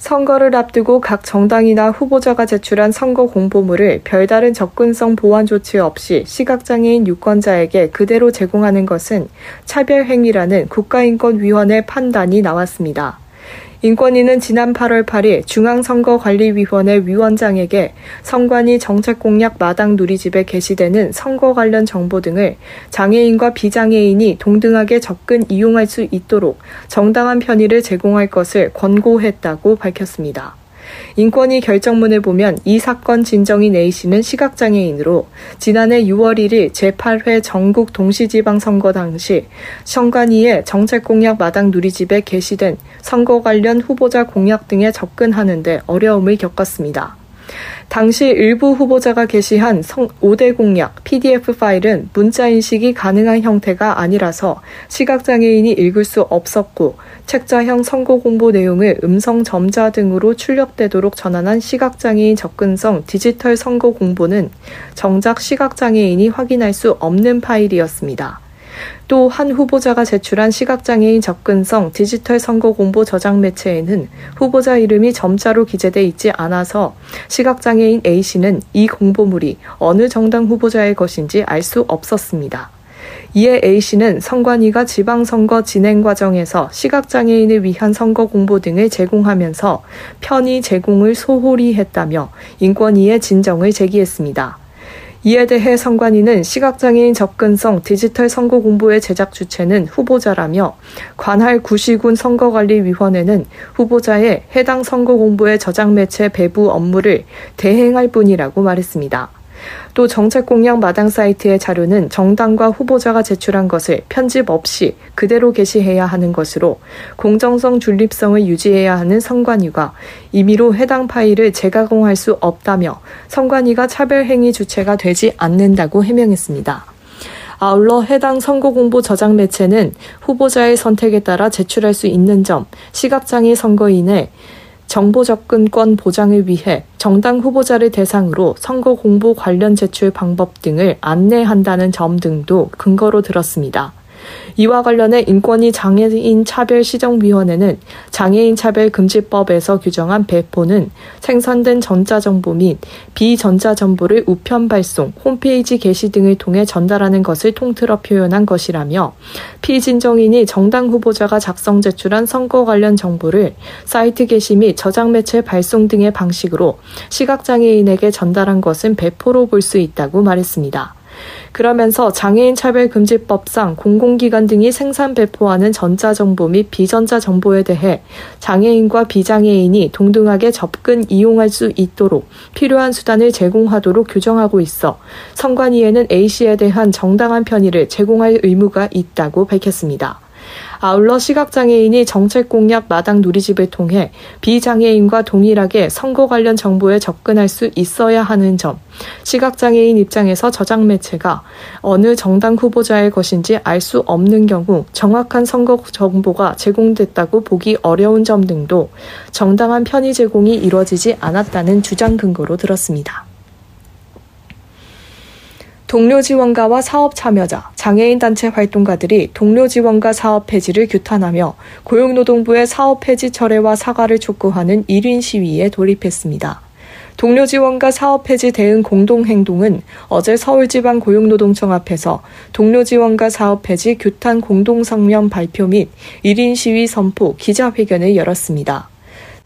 선거를 앞두고 각 정당이나 후보자가 제출한 선거 공보물을 별다른 접근성 보완 조치 없이 시각장애인 유권자에게 그대로 제공하는 것은 차별행위라는 국가인권위원회 판단이 나왔습니다. 인권위는 지난 8월 8일 중앙선거관리위원회 위원장에게 선관위 정책공약 마당 누리집에 게시되는 선거 관련 정보 등을 장애인과 비장애인이 동등하게 접근 이용할 수 있도록 정당한 편의를 제공할 것을 권고했다고 밝혔습니다. 인권위 결정문을 보면 이 사건 진정인 A씨는 시각장애인으로 지난해 6월 1일 제8회 전국 동시지방선거 당시 선관위의 정책공약 마당 누리집에 게시된 선거 관련 후보자 공약 등에 접근하는데 어려움을 겪었습니다. 당시 일부 후보자가 게시한 5대 공약 PDF 파일은 문자 인식이 가능한 형태가 아니라서 시각장애인이 읽을 수 없었고 책자형 선거 공보 내용을 음성 점자 등으로 출력되도록 전환한 시각장애인 접근성 디지털 선거 공보는 정작 시각장애인이 확인할 수 없는 파일이었습니다. 또 한 후보자가 제출한 시각장애인 접근성 디지털 선거 공보 저장 매체에는 후보자 이름이 점자로 기재돼 있지 않아서 시각장애인 A씨는 이 공보물이 어느 정당 후보자의 것인지 알 수 없었습니다. 이에 A씨는 선관위가 지방선거 진행 과정에서 시각장애인을 위한 선거 공보 등을 제공하면서 편의 제공을 소홀히 했다며 인권위에 진정을 제기했습니다. 이에 대해 선관위는 시각장애인 접근성 디지털 선거 공보의 제작 주체는 후보자라며 관할 구시군 선거관리위원회는 후보자의 해당 선거 공보의 저장 매체 배부 업무를 대행할 뿐이라고 말했습니다. 또 정책 공약 마당 사이트의 자료는 정당과 후보자가 제출한 것을 편집 없이 그대로 게시해야 하는 것으로 공정성 중립성을 유지해야 하는 선관위가 임의로 해당 파일을 재가공할 수 없다며 선관위가 차별 행위 주체가 되지 않는다고 해명했습니다. 아울러 해당 선거 공보 저장 매체는 후보자의 선택에 따라 제출할 수 있는 점, 시각장애 선거인의 정보 접근권 보장을 위해 정당 후보자를 대상으로 선거 공보 관련 제출 방법 등을 안내한다는 점 등도 근거로 들었습니다. 이와 관련해 인권위 장애인 차별시정위원회는 장애인 차별금지법에서 규정한 배포는 생산된 전자정보 및 비전자정보를 우편 발송, 홈페이지 게시 등을 통해 전달하는 것을 통틀어 표현한 것이라며 피진정인이 정당 후보자가 작성 제출한 선거 관련 정보를 사이트 게시 및 저장 매체 발송 등의 방식으로 시각장애인에게 전달한 것은 배포로 볼 수 있다고 말했습니다. 그러면서 장애인 차별금지법상 공공기관 등이 생산 배포하는 전자정보 및 비전자정보에 대해 장애인과 비장애인이 동등하게 접근 이용할 수 있도록 필요한 수단을 제공하도록 규정하고 있어 선관위에는 A씨에 대한 정당한 편의를 제공할 의무가 있다고 밝혔습니다. 아울러 시각장애인이 정책 공약 마당 누리집을 통해 비장애인과 동일하게 선거 관련 정보에 접근할 수 있어야 하는 점, 시각장애인 입장에서 저장 매체가 어느 정당 후보자의 것인지 알 수 없는 경우 정확한 선거 정보가 제공됐다고 보기 어려운 점 등도 정당한 편의 제공이 이루어지지 않았다는 주장 근거로 들었습니다. 동료 지원가와 사업 참여자, 장애인 단체 활동가들이 동료 지원가 사업 폐지를 규탄하며 고용노동부의 사업 폐지 철회와 사과를 촉구하는 1인 시위에 돌입했습니다. 동료 지원과 사업 폐지 대응 공동행동은 어제 서울지방 고용노동청 앞에서 동료 지원과 사업 폐지 규탄 공동성명 발표 및 1인 시위 선포 기자회견을 열었습니다.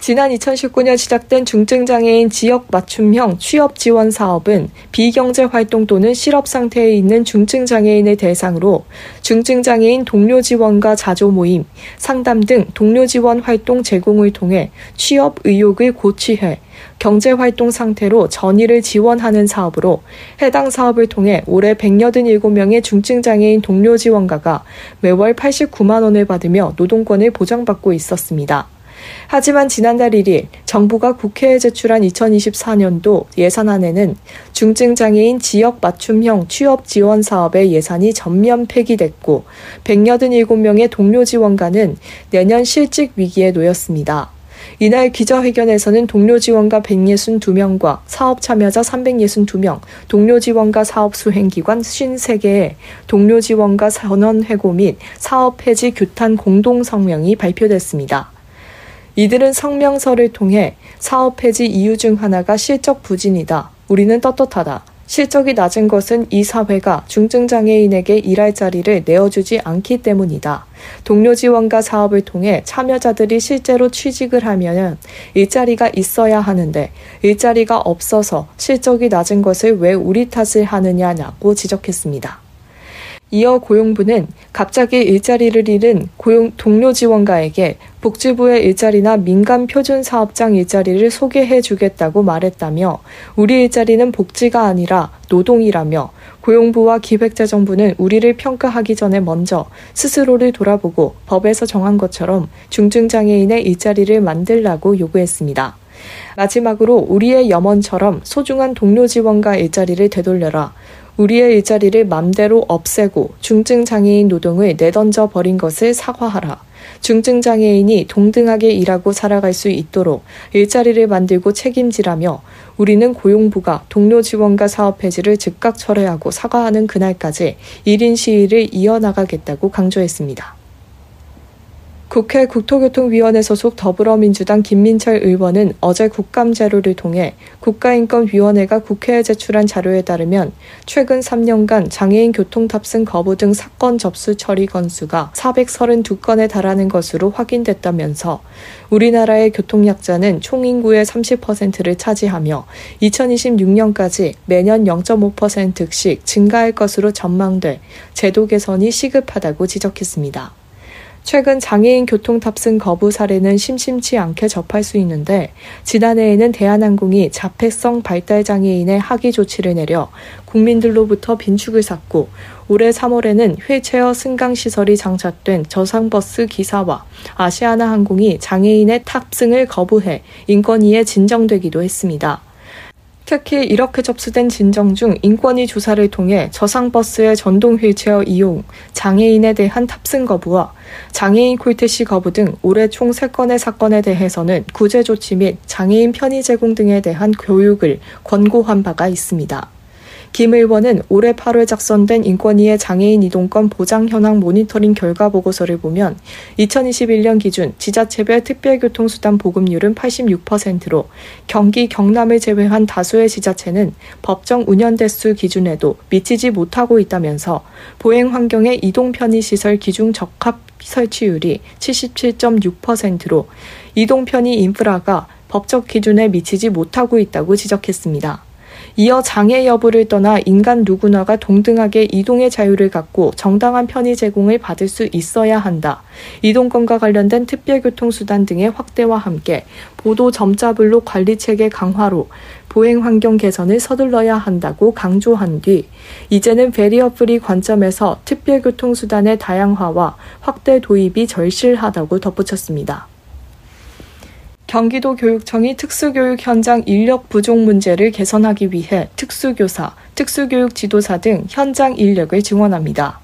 지난 2019년 시작된 중증장애인 지역 맞춤형 취업 지원 사업은 비경제 활동 또는 실업 상태에 있는 중증장애인을 대상으로 중증장애인 동료 지원과 자조 모임, 상담 등 동료 지원 활동 제공을 통해 취업 의욕을 고취해 경제 활동 상태로 전의를 지원하는 사업으로 해당 사업을 통해 올해 187명의 중증장애인 동료 지원가가 매월 89만 원을 받으며 노동권을 보장받고 있었습니다. 하지만 지난달 1일 정부가 국회에 제출한 2024년도 예산안에는 중증장애인 지역 맞춤형 취업 지원 사업의 예산이 전면 폐기됐고 187명의 동료 지원가는 내년 실직 위기에 놓였습니다. 이날 기자회견에서는 동료 지원가 162명과 사업 참여자 362명, 동료 지원가 사업 수행기관 53개의 동료 지원가 선언 회고 및 사업 폐지 규탄 공동 성명이 발표됐습니다. 이들은 성명서를 통해 사업 폐지 이유 중 하나가 실적 부진이다. 우리는 떳떳하다. 실적이 낮은 것은 이 사회가 중증장애인에게 일할 자리를 내어주지 않기 때문이다. 동료 지원과 사업을 통해 참여자들이 실제로 취직을 하면 일자리가 있어야 하는데 일자리가 없어서 실적이 낮은 것을 왜 우리 탓을 하느냐고 지적했습니다. 이어 고용부는 갑자기 일자리를 잃은 고용 동료 지원가에게 복지부의 일자리나 민간 표준 사업장 일자리를 소개해 주겠다고 말했다며 우리 일자리는 복지가 아니라 노동이라며 고용부와 기획재정부는 우리를 평가하기 전에 먼저 스스로를 돌아보고 법에서 정한 것처럼 중증장애인의 일자리를 만들라고 요구했습니다. 마지막으로 우리의 염원처럼 소중한 동료 지원과 일자리를 되돌려라. 우리의 일자리를 맘대로 없애고 중증장애인 노동을 내던져 버린 것을 사과하라. 중증장애인이 동등하게 일하고 살아갈 수 있도록 일자리를 만들고 책임지라며 우리는 고용부가 동료 지원과 사업 폐지를 즉각 철회하고 사과하는 그날까지 1인 시위를 이어나가겠다고 강조했습니다. 국회 국토교통위원회 소속 더불어민주당 김민철 의원은 어제 국감 자료를 통해 국가인권위원회가 국회에 제출한 자료에 따르면 최근 3년간 장애인 교통 탑승 거부 등 사건 접수 처리 건수가 432건에 달하는 것으로 확인됐다면서 우리나라의 교통약자는 총 인구의 30%를 차지하며 2026년까지 매년 0.5%씩 증가할 것으로 전망돼 제도 개선이 시급하다고 지적했습니다. 최근 장애인 교통 탑승 거부 사례는 심심치 않게 접할 수 있는데 지난해에는 대한항공이 자폐성 발달 장애인의 하기 조치를 내려 국민들로부터 빈축을 샀고 올해 3월에는 휠체어 승강 시설이 장착된 저상버스 기사와 아시아나 항공이 장애인의 탑승을 거부해 인권위에 진정되기도 했습니다. 특히 이렇게 접수된 진정 중 인권위 조사를 통해 저상버스의 전동 휠체어 이용, 장애인에 대한 탑승 거부와 장애인 콜택시 거부 등 올해 총 3건의 사건에 대해서는 구제 조치 및 장애인 편의 제공 등에 대한 교육을 권고한 바가 있습니다. 김 의원은 올해 8월 작성된 인권위의 장애인 이동권 보장 현황 모니터링 결과 보고서를 보면 2021년 기준 지자체별 특별교통수단 보급률은 86%로 경기 경남을 제외한 다수의 지자체는 법정 운영 대수 기준에도 미치지 못하고 있다면서 보행 환경의 이동 편의 시설 기준 적합 설치율이 77.6%로 이동 편의 인프라가 법적 기준에 미치지 못하고 있다고 지적했습니다. 이어 장애 여부를 떠나 인간 누구나가 동등하게 이동의 자유를 갖고 정당한 편의 제공을 받을 수 있어야 한다. 이동권과 관련된 특별교통수단 등의 확대와 함께 보도 점자블록 관리 체계 강화로 보행 환경 개선을 서둘러야 한다고 강조한 뒤 이제는 barrier free 관점에서 특별교통수단의 다양화와 확대 도입이 절실하다고 덧붙였습니다. 경기도 교육청이 특수교육 현장 인력 부족 문제를 개선하기 위해 특수교사, 특수교육 지도사 등 현장 인력을 지원합니다.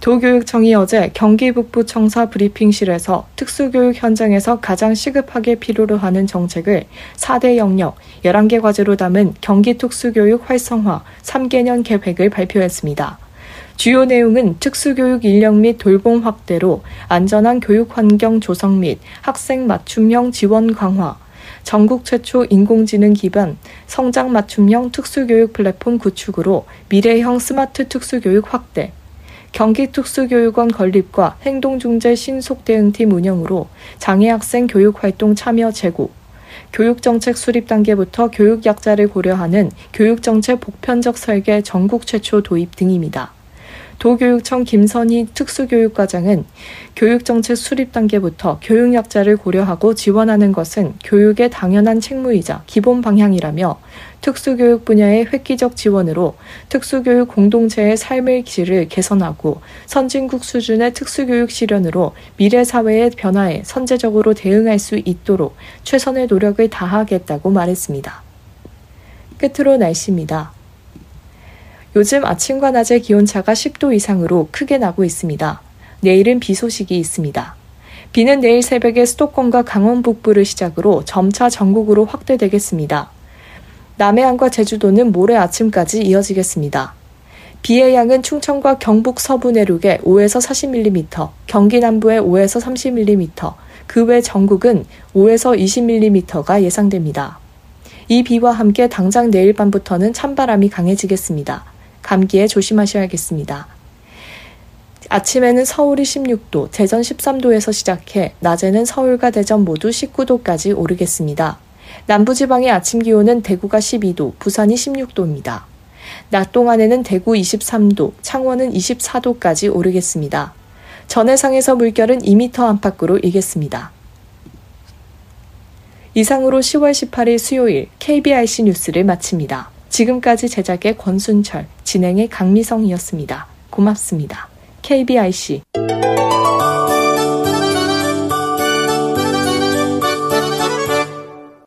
도교육청이 어제 경기 북부 청사 브리핑실에서 특수교육 현장에서 가장 시급하게 필요로 하는 정책을 4대 영역 11개 과제로 담은 경기 특수교육 활성화 3개년 계획을 발표했습니다. 주요 내용은 특수교육 인력 및 돌봄 확대로 안전한 교육 환경 조성 및 학생 맞춤형 지원 강화, 전국 최초 인공지능 기반 성장 맞춤형 특수교육 플랫폼 구축으로 미래형 스마트 특수교육 확대, 경기 특수교육원 건립과 행동중재 신속 대응팀 운영으로 장애 학생 교육 활동 참여 제고, 교육정책 수립 단계부터 교육 약자를 고려하는 교육정책 보편적 설계 전국 최초 도입 등입니다. 도교육청 김선희 특수교육과장은 교육정책 수립 단계부터 교육약자를 고려하고 지원하는 것은 교육의 당연한 책무이자 기본 방향이라며 특수교육 분야의 획기적 지원으로 특수교육 공동체의 삶의 질을 개선하고 선진국 수준의 특수교육 실현으로 미래 사회의 변화에 선제적으로 대응할 수 있도록 최선의 노력을 다하겠다고 말했습니다. 끝으로 날씨입니다. 요즘 아침과 낮의 기온차가 10도 이상으로 크게 나고 있습니다. 내일은 비 소식이 있습니다. 비는 내일 새벽에 수도권과 강원 북부를 시작으로 점차 전국으로 확대되겠습니다. 남해안과 제주도는 모레 아침까지 이어지겠습니다. 비의 양은 충청과 경북 서부 내륙에 5에서 40mm, 경기 남부에 5에서 30mm, 그 외 전국은 5에서 20mm가 예상됩니다. 이 비와 함께 당장 내일 밤부터는 찬바람이 강해지겠습니다. 감기에 조심하셔야겠습니다. 아침에는 서울이 16도, 대전 13도에서 시작해 낮에는 서울과 대전 모두 19도까지 오르겠습니다. 남부지방의 아침 기온은 대구가 12도, 부산이 16도입니다. 낮 동안에는 대구 23도, 창원은 24도까지 오르겠습니다. 전해상에서 물결은 2m 안팎으로 일겠습니다. 이상으로 10월 18일 수요일 KBIC 뉴스를 마칩니다. 지금까지 제작의 권순철, 진행의 강미성이었습니다. 고맙습니다. KBIC